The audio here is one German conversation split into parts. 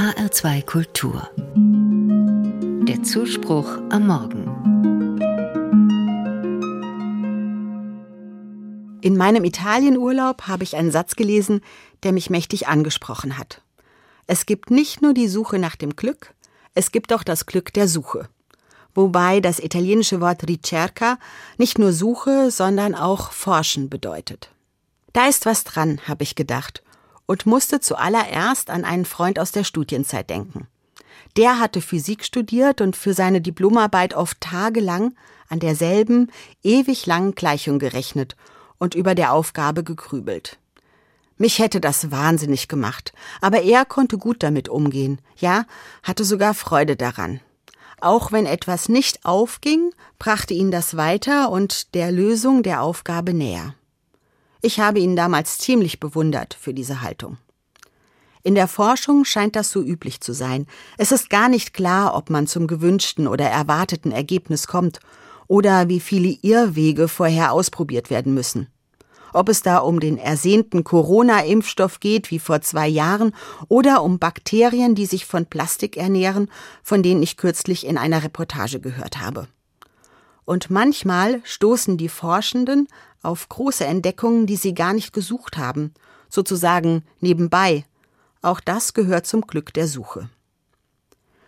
HR2 Kultur. Der Zuspruch am Morgen. In meinem Italienurlaub habe ich einen Satz gelesen, der mich mächtig angesprochen hat. Es gibt nicht nur die Suche nach dem Glück, es gibt auch das Glück der Suche. Wobei das italienische Wort ricerca nicht nur Suche, sondern auch Forschen bedeutet. Da ist was dran, habe ich gedacht und musste zuallererst an einen Freund aus der Studienzeit denken. Der hatte Physik studiert und für seine Diplomarbeit oft tagelang an derselben, ewig langen Gleichung gerechnet und über der Aufgabe gegrübelt. Mich hätte das wahnsinnig gemacht, aber er konnte gut damit umgehen, ja, hatte sogar Freude daran. Auch wenn etwas nicht aufging, brachte ihn das weiter und der Lösung der Aufgabe näher. Ich habe ihn damals ziemlich bewundert für diese Haltung. In der Forschung scheint das so üblich zu sein. Es ist gar nicht klar, ob man zum gewünschten oder erwarteten Ergebnis kommt oder wie viele Irrwege vorher ausprobiert werden müssen. Ob es da um den ersehnten Corona-Impfstoff geht, wie vor zwei Jahren, oder um Bakterien, die sich von Plastik ernähren, von denen ich kürzlich in einer Reportage gehört habe. Und manchmal stoßen die Forschenden auf große Entdeckungen, die sie gar nicht gesucht haben, sozusagen nebenbei. Auch das gehört zum Glück der Suche.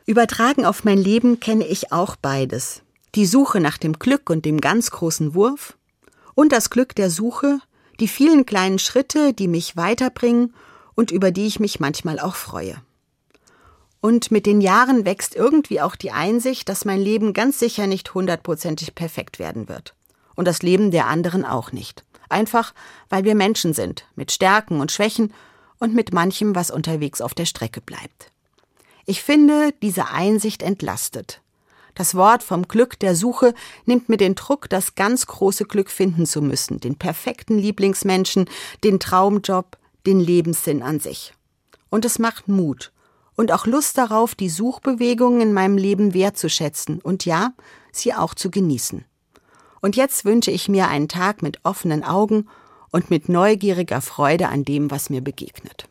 Übertragen auf mein Leben kenne ich auch beides. Die Suche nach dem Glück und dem ganz großen Wurf und das Glück der Suche, die vielen kleinen Schritte, die mich weiterbringen und über die ich mich manchmal auch freue. Und mit den Jahren wächst irgendwie auch die Einsicht, dass mein Leben ganz sicher nicht hundertprozentig perfekt werden wird und das Leben der anderen auch nicht. Einfach, weil wir Menschen sind, mit Stärken und Schwächen und mit manchem, was unterwegs auf der Strecke bleibt. Ich finde, diese Einsicht entlastet. Das Wort vom Glück der Suche nimmt mir den Druck, das ganz große Glück finden zu müssen, den perfekten Lieblingsmenschen, den Traumjob, den Lebenssinn an sich. Und es macht Mut und auch Lust darauf, die Suchbewegungen in meinem Leben wertzuschätzen und ja, sie auch zu genießen. Und jetzt wünsche ich mir einen Tag mit offenen Augen und mit neugieriger Freude an dem, was mir begegnet.